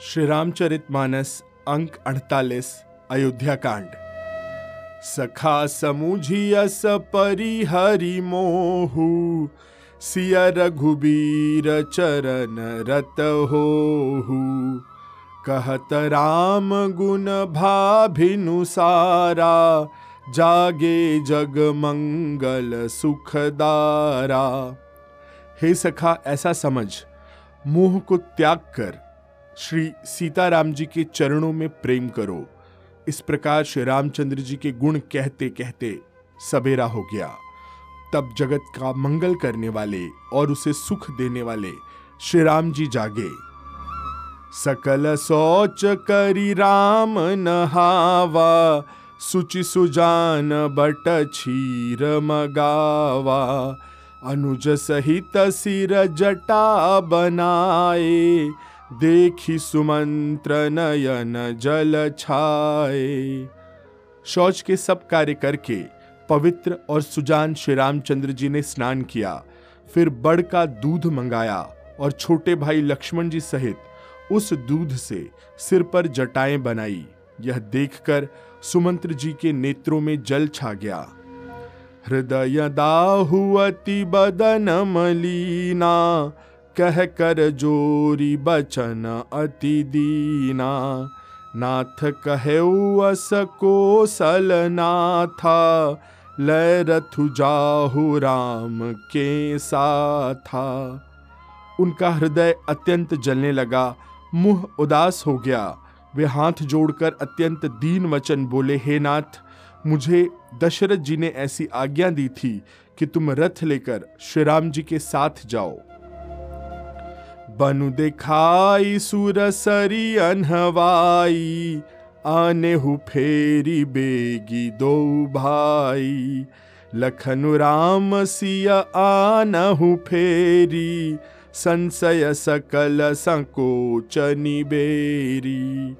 श्री रामचरित मानस अंक अड़तालीस, अयोध्या कांड। सखा समुझियस परिहरि मोहु, सिया रघुबीर चरण रत होहु। कहत राम गुण भाभिनुसारा जागे जग मंगल सुखदारा हे सखा, ऐसा समझ, मोह को त्याग कर श्री सीताराम जी के चरणों में प्रेम करो। इस प्रकार श्री रामचंद्र जी के गुण कहते कहते सवेरा हो गया। तब जगत का मंगल करने वाले और उसे सुख देने वाले श्री राम जी जागे। सकल सोच करी राम नहावा, सुचि सुजान बट छीर मगावा। अनुज सहित सिर जटा बनाए देखी सुमंत्र नयन जल छाए। शौच के सब कार्य करके पवित्र और सुजान श्री रामचंद्र जी ने स्नान किया, फिर बड़ का दूध मंगाया और छोटे भाई लक्ष्मण जी सहित उस दूध से सिर पर जटाएँ बनाई। यह देखकर सुमंत्र जी के नेत्रों में जल छा गया। हृदय दाहुअति बदन मलीना कह कर जोरी बचन अति दीना। नाथ कहे अस सल नाथा लय रथु जाहु राम के साथा। उनका हृदय अत्यंत जलने लगा, मुँह उदास हो गया। वे हाथ जोड़कर अत्यंत दीन वचन बोले, हे नाथ, मुझे दशरथ जी ने ऐसी आज्ञा दी थी कि तुम रथ लेकर श्री राम जी के साथ जाओ। बनु दिखाई सुरसरी अनहवाई। आने हु फेरी बेगी दो भाई। लखनु राम सिया आनहु फेरी। संशय सकल संकोचनी बेरी।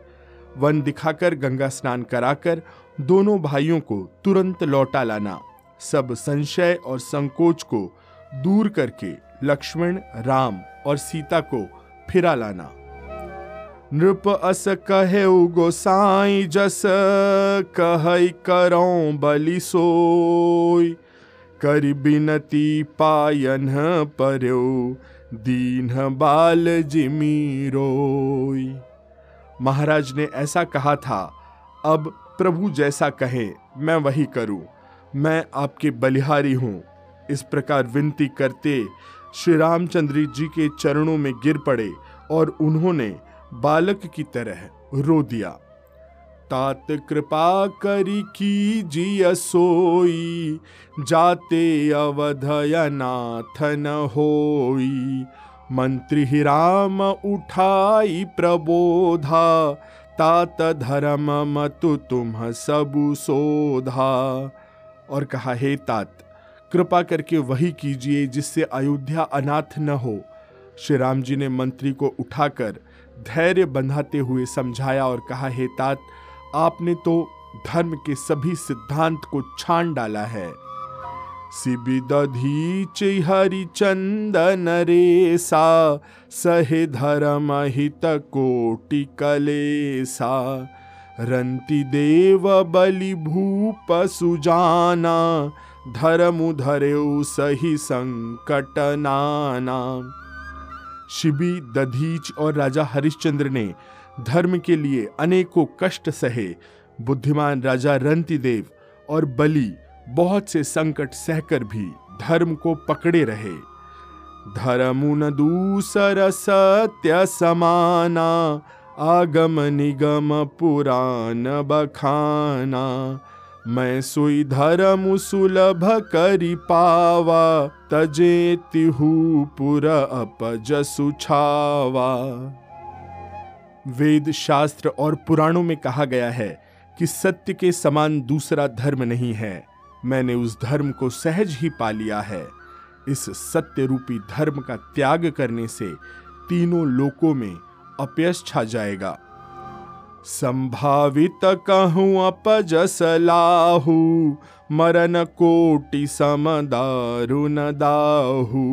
वन दिखाकर गंगा स्नान कराकर दोनों भाइयों को तुरंत लौटा लाना। सब संशय और संकोच को दूर करके लक्ष्मण, राम और सीता को फिरा लाना। नृप अस कहे गोसाई जस कह करो बलि सोई। कर बिनती पायन पर्यो, दीन बाल जिमी रोई। महाराज ने ऐसा कहा था, अब प्रभु जैसा कहे, मैं वही करूँ। मैं आपके बलिहारी हूँ। इस प्रकार विनती करते श्री रामचंद्र जी के चरणों में गिर पड़े और उन्होंने बालक की तरह रो दिया। तात कृपा करी की जी सोई, जाते अवधय नाथ न होई। मंत्री ही राम उठाई प्रबोधा, तात धर्म मतु तुम सबु सोधा। और कहा, हे तात कृपा करके वही कीजिए जिससे अयोध्या अनाथ न हो। श्री राम जी ने मंत्री को उठाकर धैर्य बंधाते हुए समझाया और कहा, हे तात, आपने तो धर्म के सभी सिद्धांत को छान डाला है। सिबिदधीच हरिचंदन रेसा, सहे धर्म हित कोटि कलेसा। रंति देव बलि भूप सुजाना धर्म धरे सही संकट नाना। शिबी, दधीच और राजा हरिश्चंद्र ने धर्म के लिए अनेकों कष्ट सहे। बुद्धिमान राजा रंतिदेव और बलि बहुत से संकट सहकर भी धर्म को पकड़े रहे। धर्म न दूसर सत्य समाना, आगम निगम पुराण बखाना। मैं सुई धर्म सुलभ करी पावा तजे तिहु पुर अपजसु छावा। वेद शास्त्र और पुराणों में कहा गया है कि सत्य के समान दूसरा धर्म नहीं है। मैंने उस धर्म को सहज ही पा लिया है। इस सत्य रूपी धर्म का त्याग करने से तीनों लोकों में अपयश छा जाएगा। संभावित कहूँ अपजस लाहू मरन कोटि समदारुन दाहू।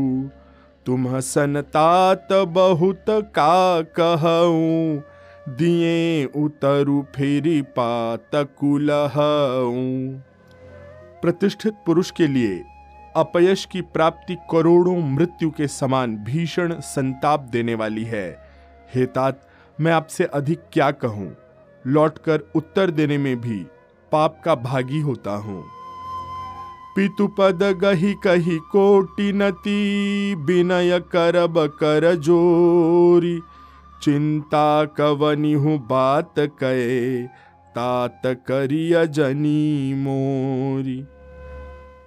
तुम सनतात बहुत का कहूँ, दिए उतरु फिर पातकुलहऊं प्रतिष्ठित पुरुष के लिए अपयश की प्राप्ति करोड़ों मृत्यु के समान भीषण संताप देने वाली है। हेतात मैं आपसे अधिक क्या कहूँ? लौटकर उत्तर देने में भी पाप का भागी होता हूँ। पितुपद गही कही कोटि नति, विनय करब कर जोरी। चिंता कवनी हूँ बात कहे, तात करिय जनी मोरी।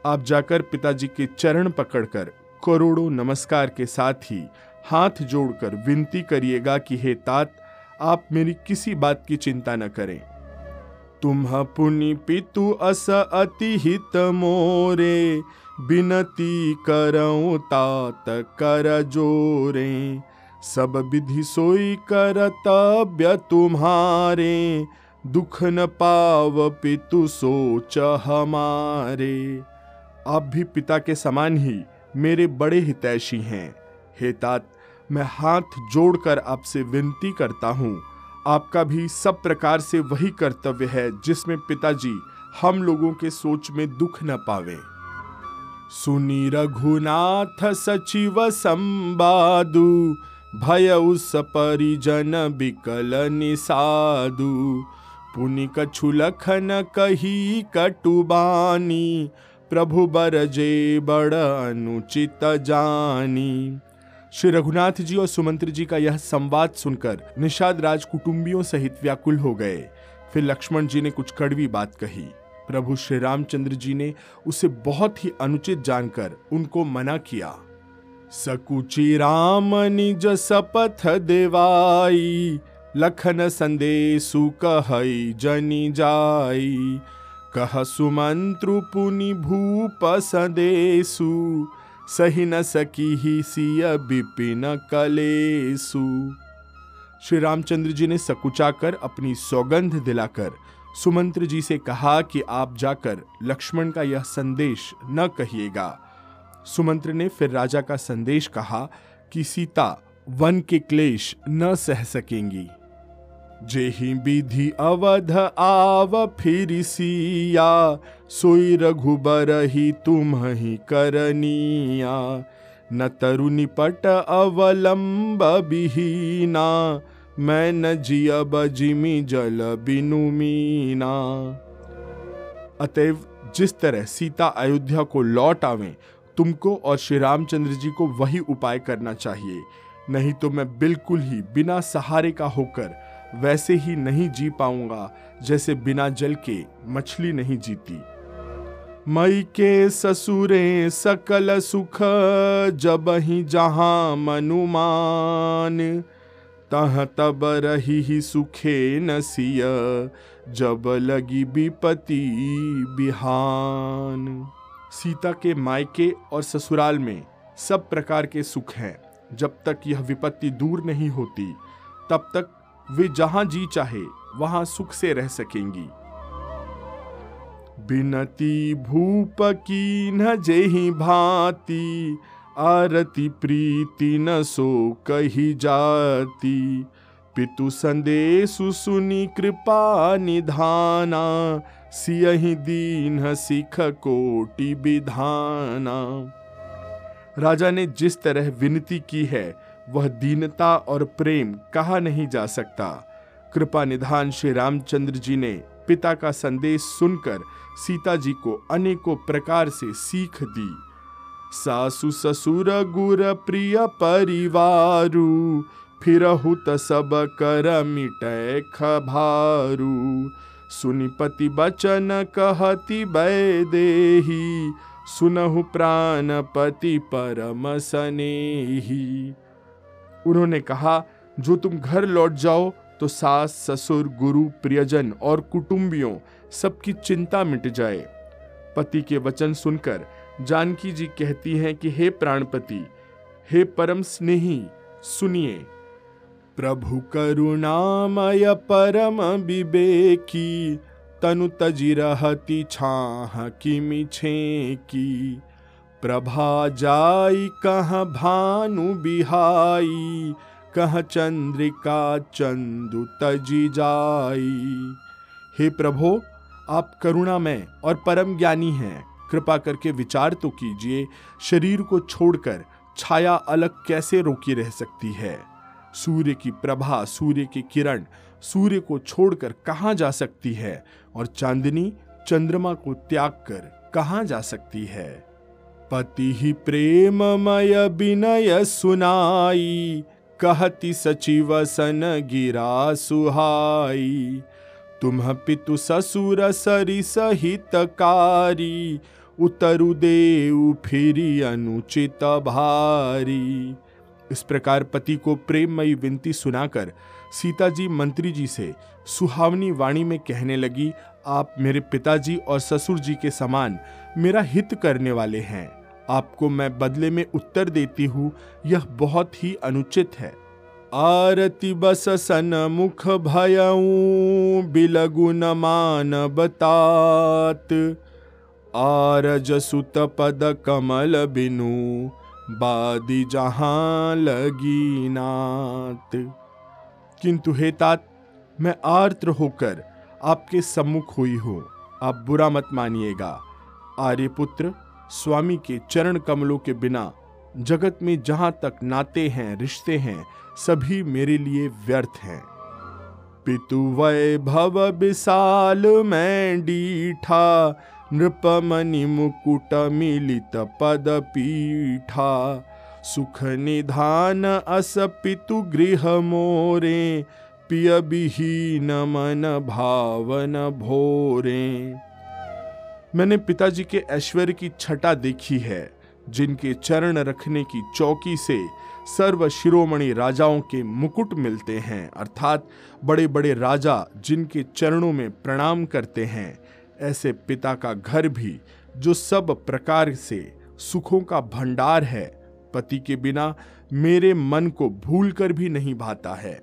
आप जाकर पिताजी के चरण पकड़कर करोड़ों नमस्कार के साथ ही हाथ जोड़कर विनती करिएगा कि हे तात आप मेरी किसी बात की चिंता न करें। तुम पुनि पितु अस अति हित मोरे, बिनती करऊं तात कर जोरे। सब विधि सोई करतव्य तुम्हारे, दुख न पाव पितु सोच हमारे। आप भी पिता के समान ही मेरे बड़े हितैषी हैं। हे तात मैं हाथ जोड़कर आपसे विनती करता हूँ। आपका भी सब प्रकार से वही कर्तव्य है जिसमें पिताजी हम लोगों के सोच में दुख न पावे। सुनी रघुनाथ सचिव संबादु भय उस परिजन बिकल निसादु पुनि कछु लखन कही कटुबानी प्रभु बरजे बड़ अनुचित जानी। श्री रघुनाथ जी और सुमंत्र जी का यह संवाद सुनकर निषाद राज कुटुंबियों सहित व्याकुल हो गए। फिर लक्ष्मण जी ने कुछ कड़वी बात कही। प्रभु श्री रामचंद्र जी ने उसे बहुत ही अनुचित जानकर उनको मना किया। सकुचि राम निज सपथ देवाई, लखन संदेशु कहई जनी जाई। कह सुमंत्रु पुनि भूप संदेशु सही न सकी ही सिय बिपिन कलेसु। श्री रामचंद्र जी ने सकुचाकर अपनी सौगंध दिलाकर सुमंत्र जी से कहा कि आप जाकर लक्ष्मण का यह संदेश न कहिएगा। सुमंत्र ने फिर राजा का संदेश कहा कि सीता वन के क्लेश न सह सकेंगी। जेहि विधि अवध आव फिर सिया सोई रघुबर ही तुम ही करनिया। न तरुनि पट अवलंब बिहीना, मैं न जियब जिमी जल बिनु मीना। अतएव जिस तरह सीता अयोध्या को लौट आवे, तुमको और श्री रामचंद्र जी को वही उपाय करना चाहिए। नहीं तो मैं बिल्कुल ही बिना सहारे का होकर वैसे ही नहीं जी पाऊँगा, जैसे बिना जल के मछली नहीं जीती। मई के ससुरे सकल सुख, जब ही जहाँ मनुमान, तह तब रही ही सुखे नसिय, जब लगी विपति बिहान। सीता के मायके और ससुराल में सब प्रकार के सुख हैं। जब तक यह विपत्ति दूर नहीं होती, तब तक वे जहाँ जी चाहे, वहाँ सुख से रह सकेंगी। बिनती भूप की न जेही भांति, आरती प्रीति न सो कही जाती। पितु संदेश सुनी कृपा निधाना, सियहि दीन सिख कोटि विधाना राजा ने जिस तरह विनती की है वह दीनता और प्रेम कहा नहीं जा सकता। कृपा निधान श्री रामचंद्र जी ने पिता का संदेश सुनकर सीता जी को अनेकों प्रकार से सीख दी। सासु ससुर गुर प्रिय परिवारु फिर हुत सब कर मिटय खभारू सुनिपति बचन कहती बैदेही सुनहु प्राणपति परम सनेही। उन्होंने कहा, जो तुम घर लौट जाओ तो सास, ससुर, गुरु, प्रियजन और कुटुंबियों सबकी चिंता मिट जाए। पति के वचन सुनकर जानकी जी कहती हैं कि, हे प्राणपति, हे परम स्नेही, सुनिए। प्रभु करुणामय परम विवेकी, तनु तजी रहती छाह किमि की प्रभा जाई कहाँ भानु बिहाई, कह चंद्रिका चंदु तजी जाई। हे प्रभो, आप करुणामय और परम ज्ञानी हैं। कृपा करके विचार तो कीजिए, शरीर को छोड़कर छाया अलग कैसे रोकी रह सकती है? सूर्य की प्रभा, सूर्य की किरण, सूर्य को छोड़कर कहाँ जा सकती है? और चांदनी चंद्रमा को त्याग कर कहाँ जा सकती है? पति ही प्रेममय विनय सुनाई, कहती सचिव सन गिरा सुहाई। तुम पितु ससुर सरी सहितकारी उतरु देऊ फिरी अनुचित भारी। इस प्रकार पति को प्रेममयी विनती सुनाकर सीता जी मंत्री जी से सुहावनी वाणी में कहने लगी, आप मेरे पिताजी और ससुर जी के समान मेरा हित करने वाले हैं। आपको मैं बदले में उत्तर देती हूँ, यह बहुत ही अनुचित है। आरती बस सन मुख भयऊ बिलगुन मान बतात। आरज सुत पद कमल बिनु, बादी जहाँ लगी नात। किंतु हे तात, मैं आर्द्र होकर आपके सम्मुख हुई हूँ। आप बुरा मत मानिएगा। आर्यपुत्र स्वामी के चरण कमलों के बिना जगत में जहाँ तक नाते हैं, रिश्ते हैं, सभी मेरे लिए व्यर्थ हैं। पितु वैभव विशाल मैं डीठा नृपमणि मुकुट मिलित पद पीठा। सुख निधान अस पितु गृह मोरे पिय विहीन मन भावन भोरे। मैंने पिताजी के ऐश्वर्य की छटा देखी है, जिनके चरण रखने की चौकी से सर्व शिरोमणि राजाओं के मुकुट मिलते हैं, अर्थात बड़े बड़े राजा जिनके चरणों में प्रणाम करते हैं। ऐसे पिता का घर भी, जो सब प्रकार से सुखों का भंडार है, पति के बिना मेरे मन को भूल कर भी नहीं भाता है।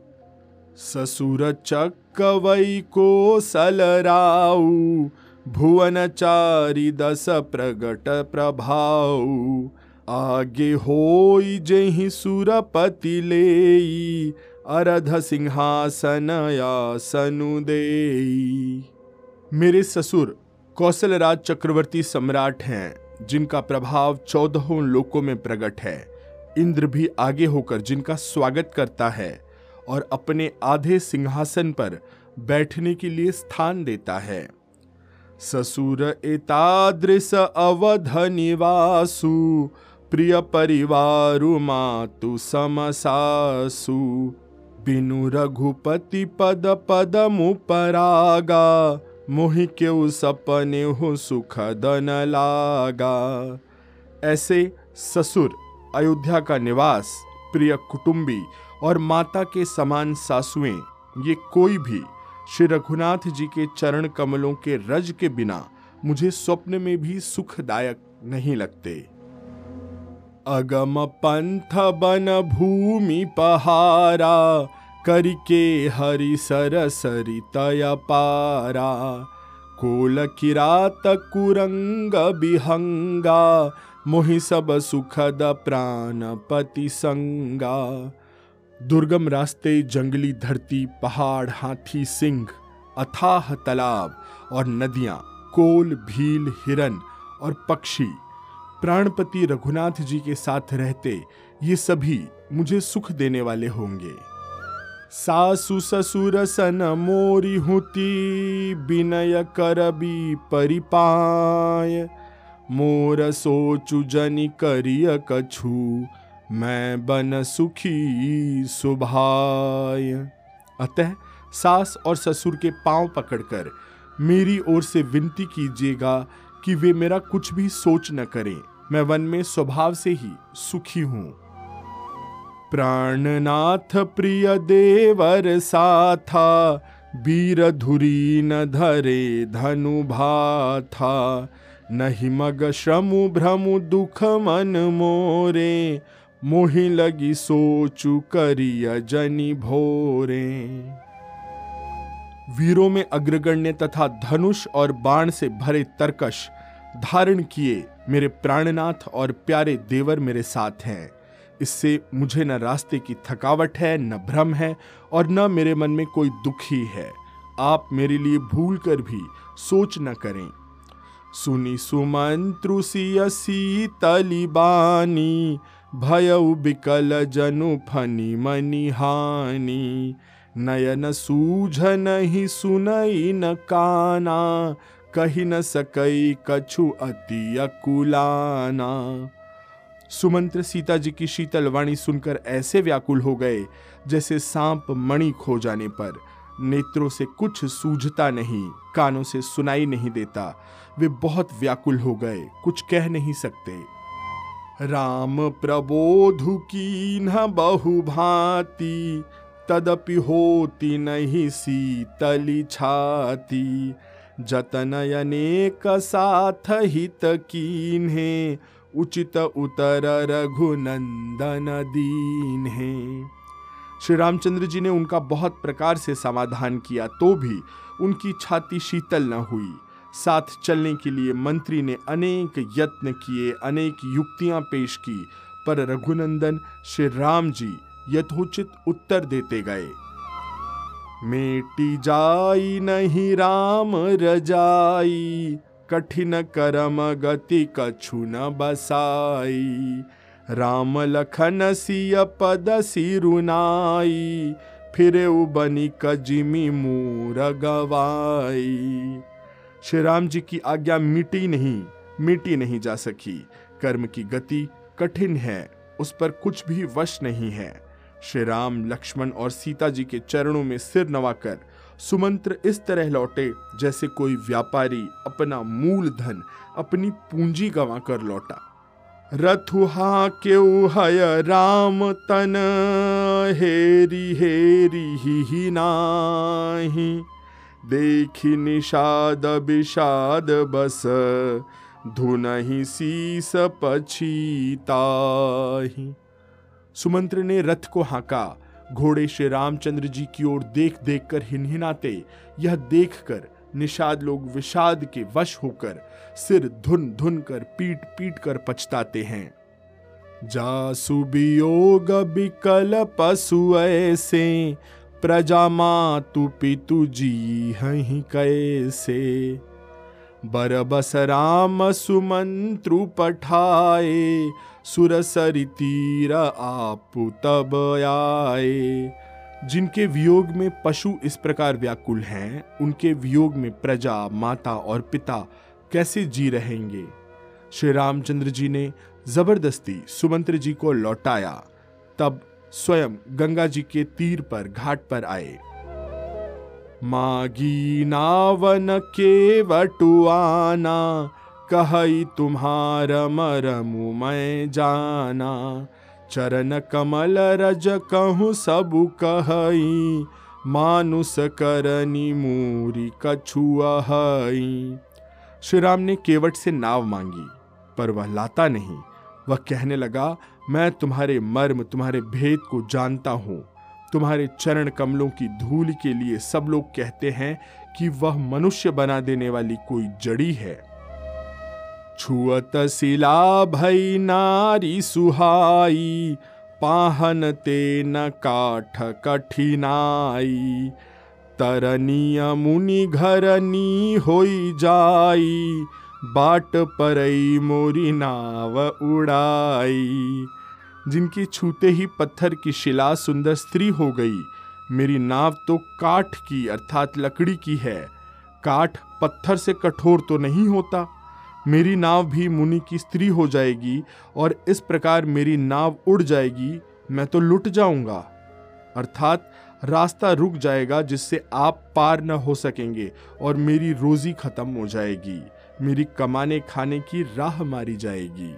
ससुर चकवई को सलराऊ भुवन चारि दस प्रगट प्रभाऊ आगे होई जही सुरपति लेई, अरध सिंहासन आसनु देई। मेरे ससुर कौशलराज चक्रवर्ती सम्राट हैं, जिनका प्रभाव चौदहों लोकों में प्रकट है। इंद्र भी आगे होकर जिनका स्वागत करता है और अपने आधे सिंहासन पर बैठने के लिए स्थान देता है। ससुर एतादृश अवध निवासु, प्रिय परिवारु मातु समसासु। बिनु रघुपति पद पद मुपरागा मोहि के सपने हो सुख दन लागा। ऐसे ससुर अयोध्या का निवास, प्रिय कुटुंबी और माता के समान सासुएँ, ये कोई भी श्री रघुनाथ जी के चरण कमलों के रज के बिना मुझे स्वप्न में भी सुखदायक नहीं लगते। अगम पंथ बन भूमि पहारा, करके हरि सर सरि तय पारा। कोल किरात कुरंग बिहंगा, मोहि सब सुखद प्राणपति संगा दुर्गम रास्ते, जंगली धरती, पहाड़, हाथी, सिंह, अथाह तालाब और नदियाँ, कोल, भील, हिरन और पक्षी। प्राणपति रघुनाथ जी के साथ रहते ये सभी मुझे सुख देने वाले होंगे। सासु ससुर सन मोरी हुती, विनय करबी परिपाय। मोर सोचु जनि करिय कछु मैं बन सुखी सुभाय। अतः सास और ससुर के पाँव पकड़कर मेरी ओर से विनती कीजिएगा कि वे मेरा कुछ भी सोच न करें। मैं वन में स्वभाव से ही सुखी हूँ। प्राणनाथ प्रिय देवर साथा, वीर धुरी न धरे धनु भाथा। नहीं मग श्रमु भ्रमु दुख मन मोरे मोहि लगी सोचु करिय जनी भोरे। वीरों में अग्रगण्य तथा धनुष और बाण से भरे तरकश धारण किए मेरे प्राणनाथ और प्यारे देवर मेरे साथ हैं। इससे मुझे न रास्ते की थकावट है, न भ्रम है और न मेरे मन में कोई दुख ही। आप मेरे लिए भूल कर भी सोच न करें। सुनी सुमंत्रुसिय शीतली बानी भय बिकल जनु फनी मनी हानि। नयन सूझ नहीं सुनई न काना। कही न सकई कछु अति अकुलाना। सुमंत्र सीता जी की शीतल वाणी सुनकर ऐसे व्याकुल हो गए, जैसे सांप मणि खो जाने पर। नेत्रों से कुछ सूझता नहीं, कानों से सुनाई नहीं देता। वे बहुत व्याकुल हो गए, कुछ कह नहीं सकते। राम प्रबोधु की न बहु भांति तदपि होती नहीं शीतली छाती। जतन अनेक साथ हित कीन्हे, उचित उतर रघुनंदन दीन है श्री रामचंद्र जी ने उनका बहुत प्रकार से समाधान किया तो भी उनकी छाती शीतल न हुई। साथ चलने के लिए मंत्री ने अनेक यत्न किए, अनेक युक्तियाँ पेश की, पर रघुनंदन श्री राम जी यथोचित उत्तर देते गए। मेटी जाई नहीं राम रजाई, कठिन करम गति कछु न बसाई। राम लखन सिय पद सिरुनाई, फिर बनी कजिमी मूर गवाई। श्री राम जी की आज्ञा मिटी नहीं मिटी नहीं जा सकी। कर्म की गति कठिन है उस पर कुछ भी वश नहीं है। श्री राम लक्ष्मण और सीता जी के चरणों में सिर नवाकर सुमंत्र इस तरह लौटे जैसे कोई व्यापारी अपना मूल धन अपनी पूंजी गंवा कर लौटा रथुहा क्यों हय राम तन हेरी हेरी ही, ही नाही। देखी निषाद विषाद बस, धुनहि शीस पछीताही। सुमंत्र ने रथ को हाका, घोड़े श्री रामचंद्र जी की ओर देख देख कर हिनहिनाते, यह देखकर निषाद लोग विषाद के वश होकर सिर धुन धुन कर पीट पीट कर पछताते हैं। जासु वियोग बिकल पशु ऐसे प्रजा मातु पितु जी हही कैसे? बरबस राम सुमंत्रु पठाए सुरसरी तीर आप तब आए। जिनके वियोग में पशु इस प्रकार व्याकुल हैं, उनके वियोग में प्रजा, माता और पिता कैसे जी रहेंगे? श्री रामचंद्र जी ने ज़बरदस्ती सुमंत्र जी को लौटाया। तब स्वयं गंगा जी के तीर पर, घाट पर आए। मागी नावन के वटुआना कहई तुम्हार मरमु मैं जाना। चरण कमल रज कहूँ सब कहई, मानुष करनी मूरी कछुअहई श्री राम ने केवट से नाव मांगी, पर वह लाता नहीं। वह कहने लगा मैं तुम्हारे मर्म, तुम्हारे भेद को जानता हूँ। तुम्हारे चरण कमलों की धूल के लिए सब लोग कहते हैं कि वह मनुष्य बना देने वाली कोई जड़ी है। छुअत शिला भई नारी सुहाई, पाहन ते न काठ कठिनाई। तरनीय मुनि घरनी होई जाई बाट परई मोरी नाव उड़ाई। जिनकी छूते ही पत्थर की शिला सुंदर स्त्री हो गई, मेरी नाव तो काठ की अर्थात लकड़ी की है। काठ पत्थर से कठोर तो नहीं होता। मेरी नाव भी मुनि की स्त्री हो जाएगी और इस प्रकार मेरी नाव उड़ जाएगी, मैं तो लुट जाऊँगा। अर्थात रास्ता रुक जाएगा जिससे आप पार न हो सकेंगे और मेरी रोजी खत्म हो जाएगी। मेरी कमाने खाने की राह मारी जाएगी।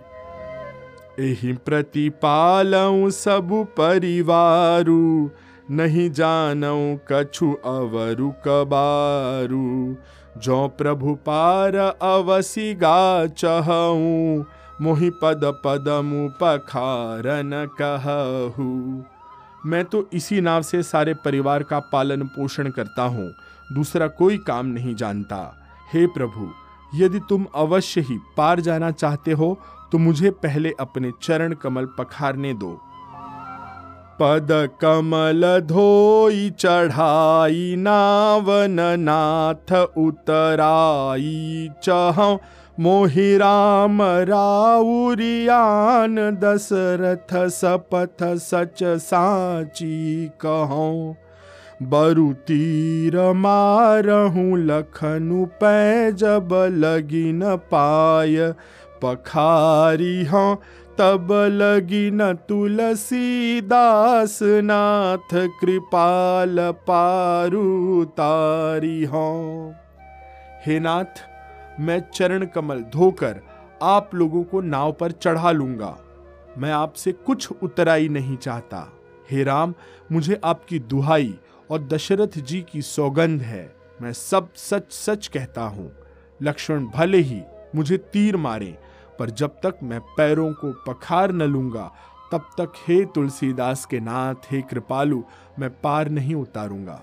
एहि प्रतिपालऊ सब परिवारु, नहीं जानऊ कछु अवरु कबारू। जो प्रभु पार अवसी गा चहऊ, मोहि पद पदमु पखारन कहू मैं तो इसी नाव से सारे परिवार का पालन पोषण करता हूँ, दूसरा कोई काम नहीं जानता। हे प्रभु यदि तुम अवश्य ही पार जाना चाहते हो तो मुझे पहले अपने चरण कमल पखारने दो। पद कमल धोई चढ़ाई नावन नाथ उतराई, चह मोहि राम राउरियान, दशरथ सपथ सच साची कहूँ। बरु तीर मारहूँ लखनु पै जब लगी न पाय। पखारी हों, तब लगी न तुलसी दास नाथ कृपाल पारू तारी हों। हे नाथ, मैं चरण कमल धोकर आप लोगों को नाव पर चढ़ा लूँगा। मैं आपसे कुछ उतराई नहीं चाहता। हे राम, मुझे आपकी दुहाई और दशरथ जी की सौगंध है। मैं सब सच सच कहता हूँ। लक्ष्मण भले ही मुझे तीर मारे, पर जब तक मैं पैरों को पखार न लूँगा, तब तक हे तुलसीदास के नाथ, हे कृपालु, मैं पार नहीं उतारूँगा।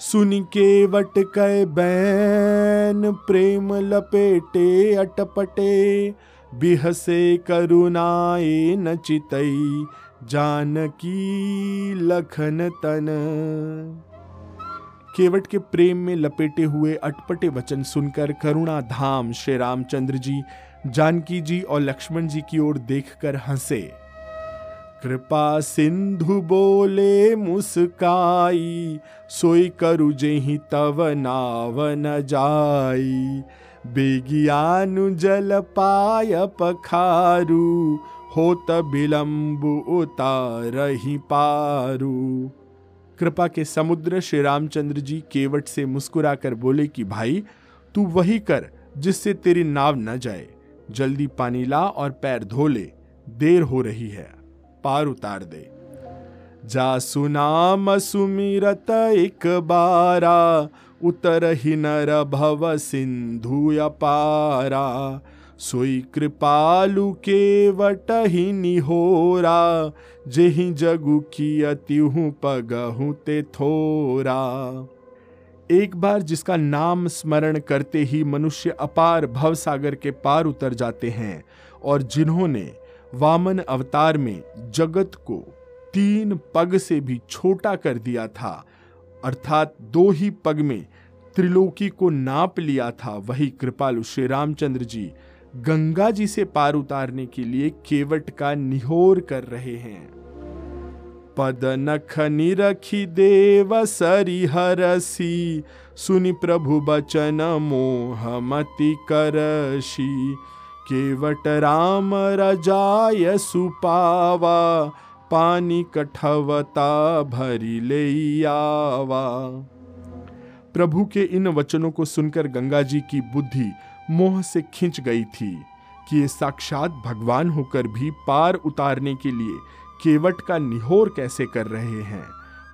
सुन के वट कै बैन, प्रेम लपेटे अटपटे, बिहसे करुणाए न चितई जानकी लखन तन। केवट के प्रेम में लपेटे हुए अटपटे वचन सुनकर करुणा धाम श्री रामचंद्र जी, जानकी जी और लक्ष्मण जी की ओर देखकर हंसे। कृपा सिंधु बोले मुस्काई, सोई करु जेहि तव नाव न जाई। बेगियानु जल पाय पखारू होत बिलम्ब उतारही पारू। कृपा के समुद्र श्री रामचंद्र जी केवट से मुस्कुराकर बोले कि, भाई, तू वही कर जिससे तेरी नाव न जाए। जल्दी पानी ला और पैर धो ले। देर हो रही है। पार उतार दे। जा सुनाम सुमिरत एक बारा। उतर ही नर भव सिंधु अपारा। सोई कृपालु के ही निहोरा, जेहि जगु की अतिहु पगहु ते थोरा। एक बार जिसका नाम स्मरण करते ही मनुष्य अपार भव सागर के पार उतर जाते हैं, और जिन्होंने वामन अवतार में जगत को तीन पग से भी छोटा कर दिया था, अर्थात दो ही पग में त्रिलोकी को नाप लिया था, वही कृपालु श्री रामचंद्र जी गंगा जी से पार उतारने के लिए केवट का निहोर कर रहे हैं। पद नख निरखी देव सरी हरसी सुनि प्रभु बचन मोहमति करशी। केवट राम रजाय सुपावा, पानी कठवता भरी ले आवा प्रभु के इन वचनों को सुनकर गंगा जी की बुद्धि मोह से खिंच गई थी कि ये साक्षात भगवान होकर भी पार उतारने के लिए केवट का निहोर कैसे कर रहे हैं।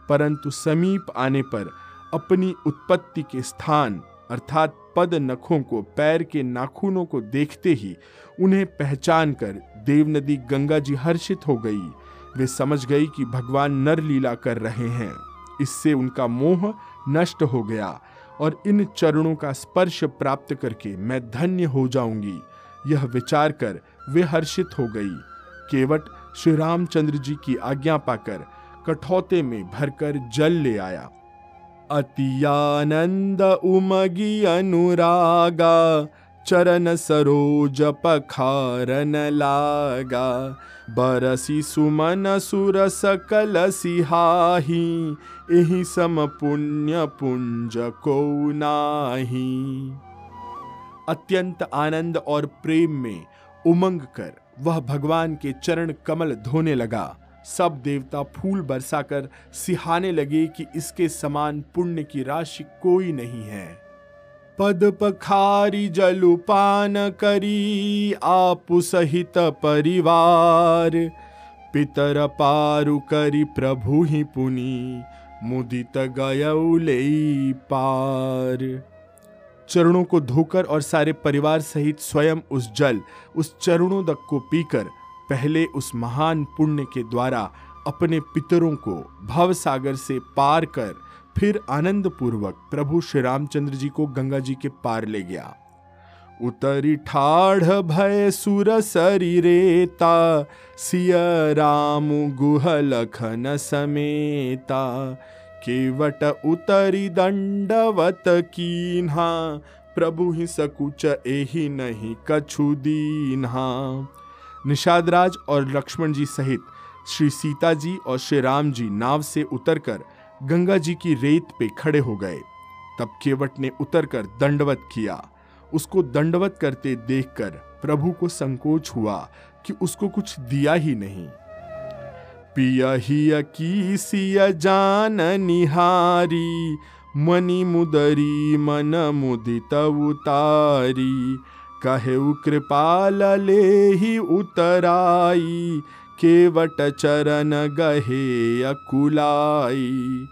परंतु समीप आने पर अपनी उत्पत्ति के स्थान, अर्थात पद नखों को, पैर के नाखूनों को देखते ही उन्हें पहचान कर देवनदी गंगा जी हर्षित हो गई। वे समझ गई कि भगवान नर लीला कर रहे हैं। इससे उनका मोह नष्ट हो गया और इन चरणों का स्पर्श प्राप्त करके मैं धन्य हो जाऊँगी। यह विचार कर वे हर्षित हो गई। केवट श्री रामचंद्र जी की आज्ञा पाकर कठौते में भरकर जल ले आया। अतियानंद उमगी अनुरागा, चरण सरोज पखारन लागा। बरसी सुमन सुर सकल सिहाही एहि सम पुण्य पुंज को नाही अत्यंत आनंद और प्रेम में उमंग कर वह भगवान के चरण कमल धोने लगा। सब देवता फूल बरसाकर सिहाने लगे कि इसके समान पुण्य की राशि कोई नहीं है। पद पखारी जलुपान करी आप सहित परिवार, पितर पारु करी प्रभु ही पुनि। मुदित पार। चरणों को धोकर और सारे परिवार सहित स्वयं उस जल, उस चरणों तक को पीकर, पहले उस महान पुण्य के द्वारा अपने पितरों को भव सागर से पार कर, फिर आनंद पूर्वक प्रभु श्री रामचंद्र जी को गंगा जी के पार ले गया। उतरी ठाढ़ भय सुर रेता सिय राम गुह लखन समेता। केवट उतरी दंडवत कीन्हा, प्रभु ही सकुच एही नहीं कछु दीन्हा। निषाद राज और लक्ष्मण जी सहित श्री सीता जी और श्री राम जी नाव से उतरकर गंगा जी की रेत पे खड़े हो गए। तब केवट ने उतरकर दंडवत किया। उसको दंडवत करते देखकर प्रभु को संकोच हुआ कि उसको कुछ दिया ही नहीं। पिया ही की जान निहारी मनी मुदरी मन मुदित उतारी। कहे कृपाल ले ही उतराई, केवट चरण गहे अकुलाई।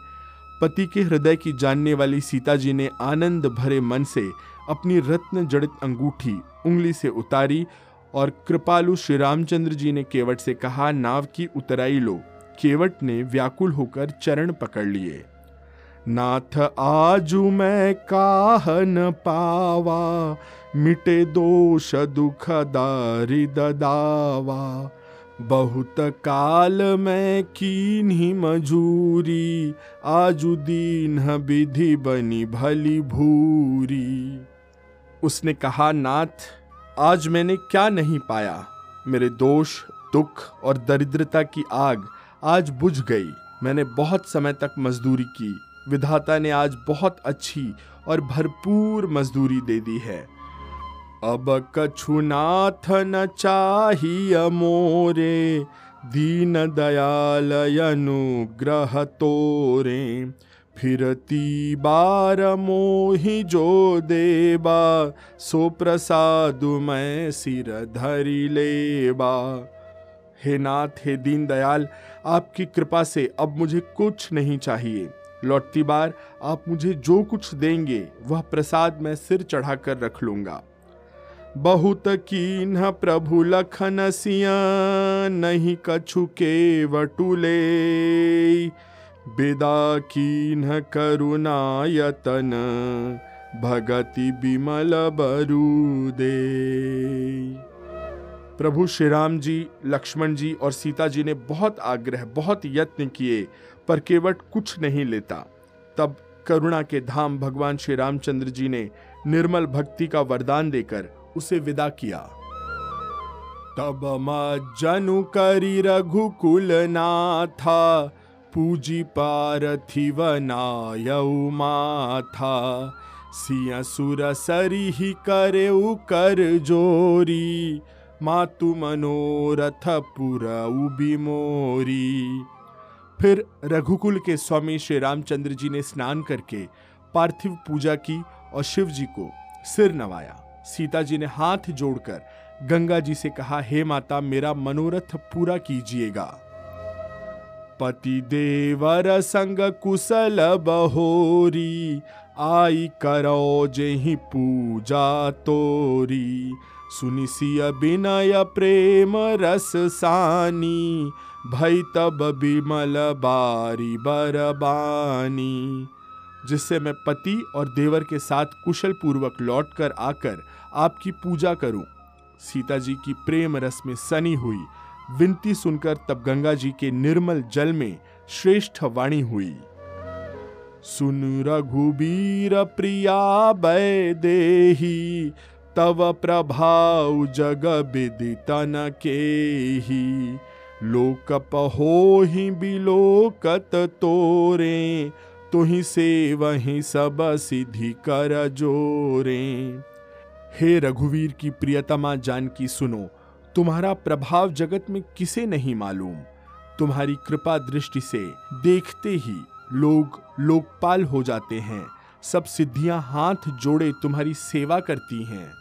पति के हृदय की जानने वाली सीता जी ने आनंद भरे मन से अपनी रत्न जड़ित अंगूठी उंगली से उतारी और कृपालु श्री रामचंद्र जी ने केवट से कहा, नाव की उतराई लो। केवट ने व्याकुल होकर चरण पकड़ लिए। नाथ, आजू मैं काह न पावा, मिटे दोष दुख दारी ददावा बहुत काल में कीन्ही मजूरी, आजु दीन विधि बनी भली भूरी। उसने कहा, नाथ, आज मैंने क्या नहीं पाया? मेरे दोष, दुख और दरिद्रता की आग आज बुझ गई। मैंने बहुत समय तक मजदूरी की। विधाता ने आज बहुत अच्छी और भरपूर मजदूरी दे दी है। अब कछुनाथ न चाहिए मोरे, दीन दयाल अनुग्रह तोरे। फिरती बार मोहि जो देबा, सो प्रसाद मैं सिर धरी लेबा। हे नाथ, हे दीन दयाल, आपकी कृपा से अब मुझे कुछ नहीं चाहिए। लौटती बार आप मुझे जो कुछ देंगे, वह प्रसाद मैं सिर चढ़ाकर रख लूँगा। बहुत कीन प्रभु लखन सिया, नहीं कछु के वटुले बेदा कीन करुणायतन, भगति बिमल बरूदे। प्रभु श्री राम जी, लक्ष्मण जी और सीता जी ने बहुत आग्रह, बहुत यत्न किए, पर केवट कुछ नहीं लेता। तब करुणा के धाम भगवान श्री रामचंद्र जी ने निर्मल भक्ति का वरदान देकर उसे विदा किया। तब मनु करी रघुकुल नाथा पूजी पार्थिव नायऊ माथा। सिया सुर सरी ही करे जोरी। मातु मनोरथ पुरा उबी मोरी फिर रघुकुल के स्वामी श्री रामचंद्र जी ने स्नान करके पार्थिव पूजा की और शिव जी को सिर नवाया। सीता जी ने हाथ जोड़कर गंगा जी से कहा, हे माता, मेरा मनोरथ पूरा कीजिएगा। पति देवर संग कुशल बहोरी। आई करो जेहि पूजा तोरी। सुनिसिय विनय प्रेम रस सानी। भई तब बिमल बारी बरबानी। जिससे मैं पति और देवर के साथ कुशल पूर्वक लौट कर आकर आपकी पूजा करूँ। सीता जी की प्रेम रस में सनी हुई विनती सुनकर तब गंगा जी के निर्मल जल में श्रेष्ठ वाणी हुई। सुन रघुबीर प्रिया बै देही, तव प्रभाव जग विदितन के ही लोक पहो ही बिलोकत तोरे, तुही से वही सब सिद्धि कर जोरे। हे रघुवीर की प्रियतमा जानकी सुनो तुम्हारा प्रभाव जगत में किसे नहीं मालूम? तुम्हारी कृपा दृष्टि से देखते ही लोग लोकपाल हो जाते हैं। सब सिद्धियाँ हाथ जोड़े तुम्हारी सेवा करती हैं।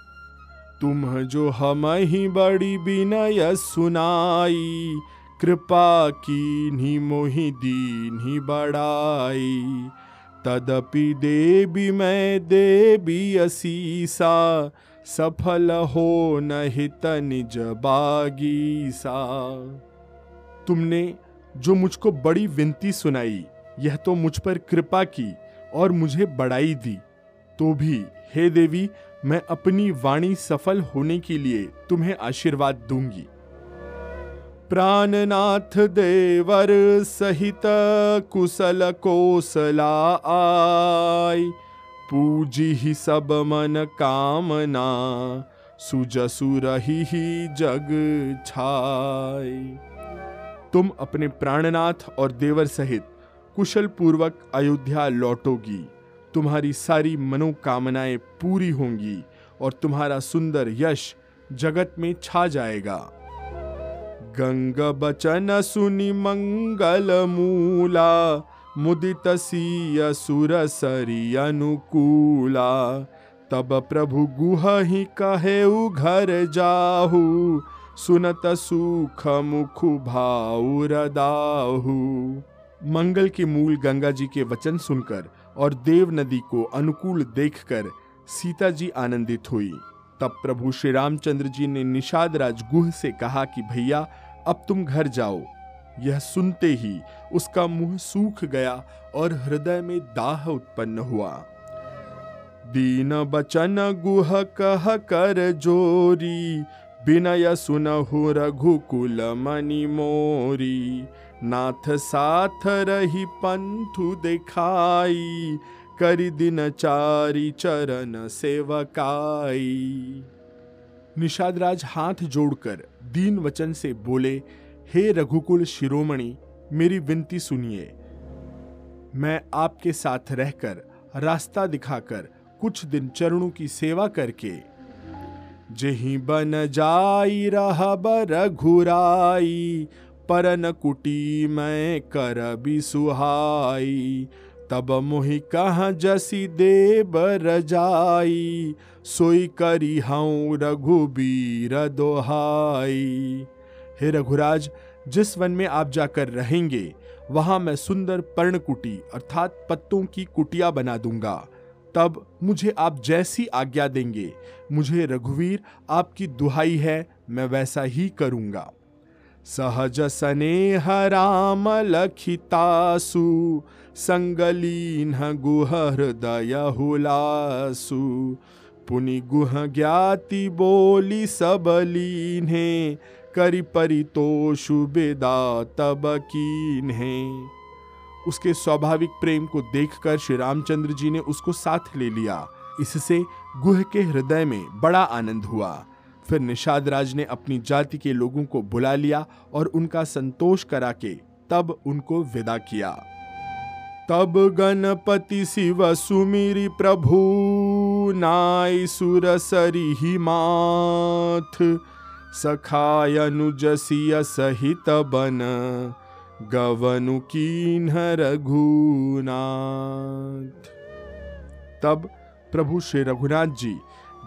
तुम जो हम ही बड़ी विनय सुनाई, कृपा की नी मोहि दीन बड़ाई तदपि देवी मैं देवी असीसा सफल हो नहित निज बागीसा तुमने जो मुझको बड़ी विनती सुनाई, यह तो मुझ पर कृपा की और मुझे बड़ाई दी। तो भी, हे देवी, मैं अपनी वाणी सफल होने के लिए तुम्हें आशीर्वाद दूँगी। प्राणनाथ देवर सहित कुशल कोसला आय। पूजी ही सब मन कामना सुजसु रही ही जग छाय तुम अपने प्राणनाथ और देवर सहित कुशल पूर्वक अयोध्या लौटोगी। तुम्हारी सारी मनोकामनाएँ पूरी होंगी और तुम्हारा सुंदर यश जगत में छा जाएगा। गंग बचन सुनि मंगल मूला मुदित सीय सुर सरी अनुकूला। तब प्रभु गुह ही कहे घर जाहू। सुनत सुख मुख भाऊ मंगल के मूल गंगा जी के वचन सुनकर और देव नदी को अनुकूल देखकर सीता जी आनंदित हुई। तब प्रभु श्री रामचंद्र जी ने निषाद राज गुह से कहा कि, भैया, अब तुम घर जाओ। यह सुनते ही उसका मुँह सूख गया और हृदय में दाह उत्पन्न हुआ। दीन बचन गुह कह कर जोरी, विनय सुनहु रघुकुल मणि मोरी। नाथ साथ रही पंथु दिखाई, करी दिन चारी चरण सेवकाई। निषाद राज हाथ जोड़कर दीन वचन से बोले हे रघुकुल शिरोमणि, मेरी विनती सुनिए। मैं आपके साथ रहकर रास्ता दिखाकर कुछ दिन चरणों की सेवा करके, जही बन जाई रहा बर घुराई, परन कुटी मैं कर भी सुहाई तब मोहि कहा जसी देव जाई सोई करी हूँ रघुबीर दोहाई। हे रघुराज, जिस वन में आप जाकर रहेंगे, वहाँ मैं सुंदर पर्णकुटी अर्थात पत्तों की कुटिया बना दूँगा। तब मुझे आप जैसी आज्ञा देंगे, मुझे रघुवीर आपकी दुहाई है, मैं वैसा ही करूँगा। सहज स्नेह राम लखितासु, संगलीन गुह हृदय हुलासु। पुनि गुह ज्ञाति बोली सबलीन करी परितोषु बेदा तब कीन है उसके स्वाभाविक प्रेम को देखकर श्री रामचंद्र जी ने उसको साथ ले लिया। इससे गुह के हृदय में बड़ा आनंद हुआ। फिर निषाद राज ने अपनी जाति के लोगों को बुला लिया और उनका संतोष करा के तब उनको विदा किया। तब गणपति शिव सुमिरी प्रभु नाय सुर सरी माथ सखाय अनुजसिय सहित बन गवनु कीन्ह रघुनाथ तब प्रभु श्री रघुनाथ जी,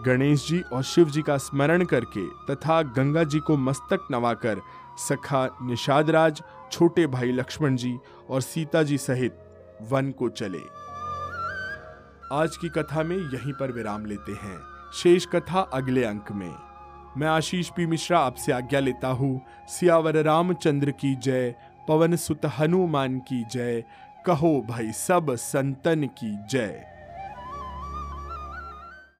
गणेश जी और शिव जी का स्मरण करके तथा गंगा जी को मस्तक नवाकर सखा निषादराज, छोटे भाई लक्ष्मण जी और सीता जी सहित वन को चले। आज की कथा में यहीं पर विराम लेते हैं। शेष कथा अगले अंक में। मैं आशीष पी मिश्रा आपसे आज्ञा लेता हूँ। सियावर रामचंद्र की जय, पवन सुत हनुमान की जय, कहो भाई सब संतन की जय।